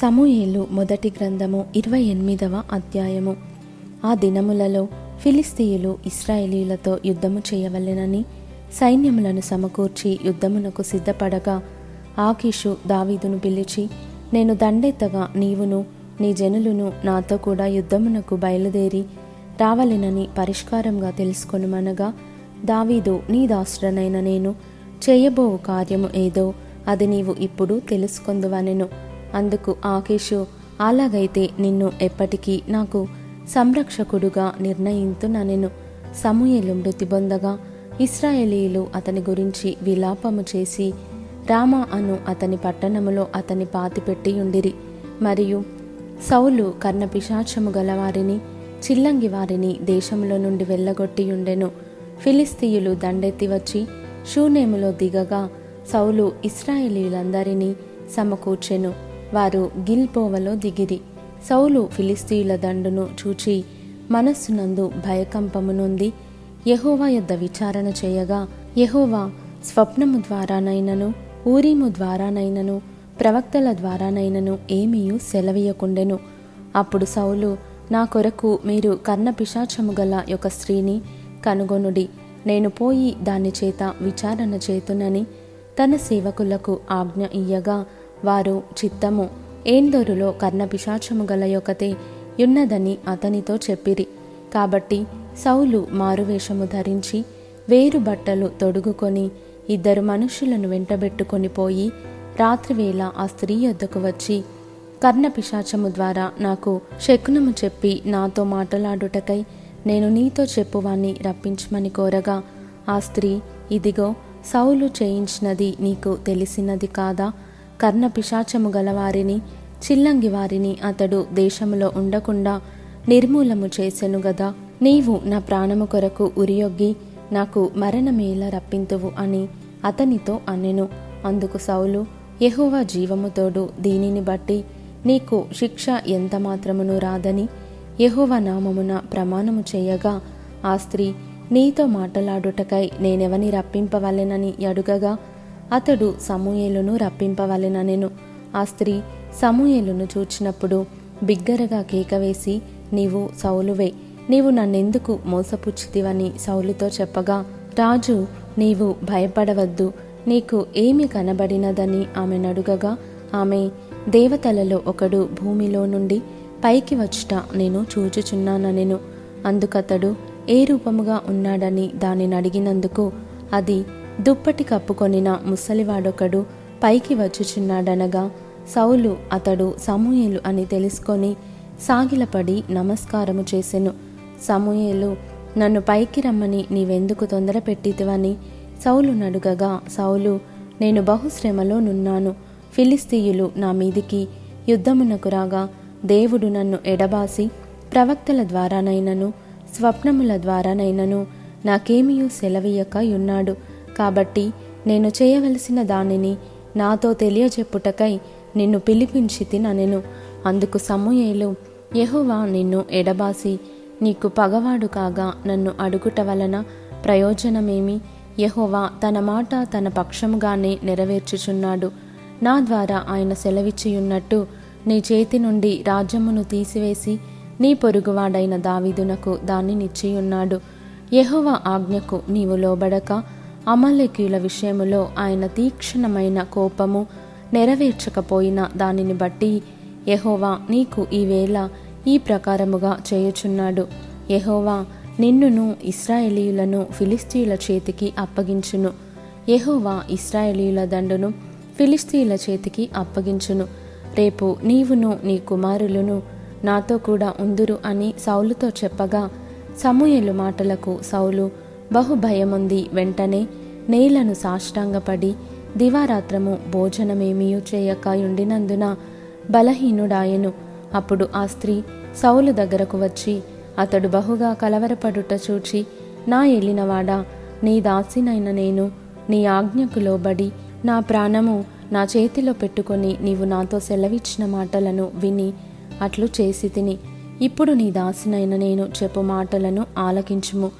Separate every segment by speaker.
Speaker 1: సమూయేలు మొదటి గ్రంథము ఇరవై ఎనిమిదవ అధ్యాయము. ఆ దినములలో ఫిలిస్తీయులు ఇస్రాయేలీలతో యుద్ధము చేయవలెనని సైన్యములను సమకూర్చి యుద్ధమునకు సిద్ధపడగా ఆకీషు దావీదును పిలిచి నేను దండెత్తగా నీవును నీ జనులును నాతో కూడా యుద్ధమునకు బయలుదేరి రావలెనని పరిష్కారంగా తెలుసుకొనుమనగా దావీదు నీ దాసుడనైన నేను చేయబోవు కార్యము ఏదో అది నీవు ఇప్పుడు తెలుసుకొందువనెను. అందుకు ఆకేషు అలాగైతే నిన్ను ఎప్పటికీ నాకు సంరక్షకుడుగా నిర్ణయింతుననెను సమూయేలు మృతి పొందగా ఇస్రాయేలీలు అతని గురించి విలాపము చేసి రామ అను అతని పట్టణములో అతని పాతిపెట్టి ఉండిరి మరియు సౌలు కర్ణపిశాచము గలవారిని చిల్లంగి వారిని దేశంలో నుండి వెళ్ళగొట్టి ఉండెను ఫిలిస్తీయులు దండెత్తి వచ్చి షూనేములో దిగగా సౌలు ఇస్రాయేలీలందరినీ సమకూర్చెను. వారు గిల్పోవలో దిగిరి. సౌలు ఫిలిస్తీయుల దండును చూచి మనస్సునందు భయకంపము నొంది యహోవా యొద్ద విచారణ చేయగా యహోవా స్వప్నము ద్వారానైనను ఊరీము ద్వారానైనను ప్రవక్తల ద్వారానైనను ఏమీయూ సెలవీయకుండెను. అప్పుడు సౌలు నా కొరకు మీరు కర్ణపిశాచము గల యొక్క స్త్రీని కనుగొనుడి. నేను పోయి దాని చేత విచారణ చేతునని తన సేవకులకు ఆజ్ఞ ఇయ్యగా వారు చిత్తము. ఏందొరులో కర్ణపిశాచము గల యొకతే యున్నదని అతనితో చెప్పిరి. కాబట్టి సౌలు మారువేషము ధరించి వేరు బట్టలు తొడుగుకొని ఇద్దరు మనుషులను వెంటబెట్టుకొని పోయి రాత్రివేళ ఆ స్త్రీ యొద్దకు వచ్చి కర్ణపిశాచము ద్వారా నాకు శకునము చెప్పి నాతో మాటలాడుటకై నేను నీతో చెప్పువాన్ని రప్పించమని కోరగా ఆ స్త్రీ ఇదిగో సౌలు చేయించినది నీకు తెలిసినది కాదా? కర్ణ పిశాచము గలవారిని చిల్లంగి వారిని అతడు దేశములో ఉండకుండా నిర్మూలము చేసెను గదా. నీవు నా ప్రాణము కొరకు ఉరియొగ్గి నాకు మరణమేల రప్పింతువు అని అతనితో అనెను. అందుకు సౌలు ఎహువ జీవముతోడు దీనిని బట్టి నీకు శిక్ష ఎంత మాత్రమును రాదని యెహోవా నామమున ప్రమాణము చేయగా ఆ స్త్రీ నీతో మాటలాడుటకై నేనెవని రప్పింపవలెనని అడుగగా అతడు సమూయేలును రప్పింపవలెననెను ఆ స్త్రీ సమూయేలును చూచినప్పుడు బిగ్గరగా కేకవేసి నీవు సౌలువే. నీవు నన్నెందుకు మోసపుచ్చితివని సౌలుతో చెప్పగా రాజు నీవు భయపడవద్దు. నీకు ఏమి కనబడినదని ఆమె నడుగగా ఆమె దేవతలలో ఒకడు భూమిలో నుండి పైకి వచ్చుట నేను చూచుచున్నాననెను అందుకతడు ఏ రూపముగా ఉన్నాడని దానిని అడిగినందుకు అది దుప్పటి కప్పుకొనిన ముసలివాడొకడు పైకి వచ్చుచున్నాడనగా సౌలు అతడు సమూయేలు అని తెలుసుకొని సాగిలపడి నమస్కారము చేసెను. సమూయేలు నన్ను పైకి రమ్మని నీవెందుకు తొందర పెట్టితివని? సౌలు నడుగగా సౌలు నేను బహుశ్రమలో నున్నాను. ఫిలిస్తీయులు నా మీదికి యుద్ధమునకు రాగా దేవుడు నన్ను ఎడబాసి ప్రవక్తల ద్వారానైనను స్వప్నముల ద్వారానైనను నాకేమీయూ సెలవీయక ఉన్నాడు కాబట్టి నేను చేయవలసిన దానిని నాతో తెలియజెప్పుటకై నిన్ను పిలిపించి తిననెను. అందుకు సమూయేలు యెహోవా నిన్ను ఎడబాసి నీకు పగవాడు కాగా నన్ను అడుగుట వలన ప్రయోజనమేమి? యహోవా తన మాట తన పక్షముగానే నెరవేర్చుచున్నాడు. నా ద్వారా ఆయన సెలవిచ్చియున్నట్టు నీ చేతి నుండి రాజ్యమును తీసివేసి నీ పొరుగువాడైన దావీదునకు దాన్ని నిచ్చియున్నాడు యహోవా ఆజ్ఞకు నీవు లోబడక అమలేకీయుల విషయములో ఆయన తీక్షణమైన కోపము నెరవేర్చకపోయిన దానిని బట్టి యహోవా నీకు ఈవేళ ఈ ప్రకారముగా చేయుచున్నాడు. యహోవా నిన్నును ఇస్రాయేలీయులను ఫిలిస్తీయుల చేతికి అప్పగించును. యహోవా ఇస్రాయేలీయుల దండును ఫిలిస్తీయుల చేతికి అప్పగించును. రేపు నీవును నీ కుమారులను నాతో కూడా ఉందురు అని సౌలుతో చెప్పగా సమూయలు మాటలకు సౌలు బహుభయముంది. వెంటనే నేలను సాష్టాంగపడి దివారాత్రము భోజనమేమీయూ చేయక ఉండినందున బలహీనుడాయెను. అప్పుడు ఆ స్త్రీ సౌలు దగ్గరకు వచ్చి అతడు బహుగా కలవరపడుట చూచి నా ఎల్లినవాడా నీ దాసినైన నేను నీ ఆజ్ఞకు లోబడి నా ప్రాణము నా చేతిలో పెట్టుకొని నీవు నాతో సెలవిచ్చిన మాటలను విని అట్లు చేసి తిని ఇప్పుడు నీ దాసినైన నేను చెప్పు మాటలను ఆలకించుము.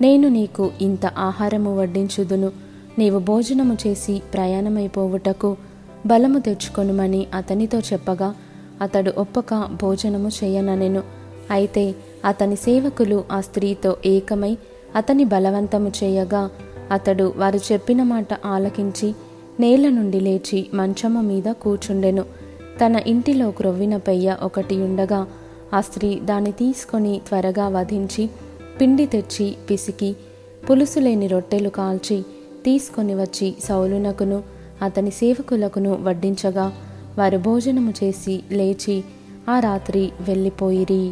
Speaker 1: నేను నీకు ఇంత ఆహారము వడ్డించుదును. నీవు భోజనము చేసి ప్రయాణమైపోవుటకు బలము తెచ్చుకొనుమని అతనితో చెప్పగా అతడు ఒప్పక భోజనము చేయననెను. అయితే అతని సేవకులు ఆ స్త్రీతో ఏకమై అతని బలవంతము చేయగా అతడు వారు చెప్పిన మాట ఆలకించి నేల నుండి లేచి మంచము మీద కూర్చుండెను. తన ఇంటిలో క్రొవ్విన పెయ్య ఒకటి ఉండగా ఆ స్త్రీ దాన్ని తీసుకొని త్వరగా వధించి పిండి తెచ్చి పిసికి పులుసు లేని రొట్టెలు కాల్చి తీసుకొని వచ్చి సౌలునకును అతని సేవకులకును వడ్డించగా వారు భోజనము చేసి లేచి ఆ రాత్రి వెళ్ళిపోయిరి.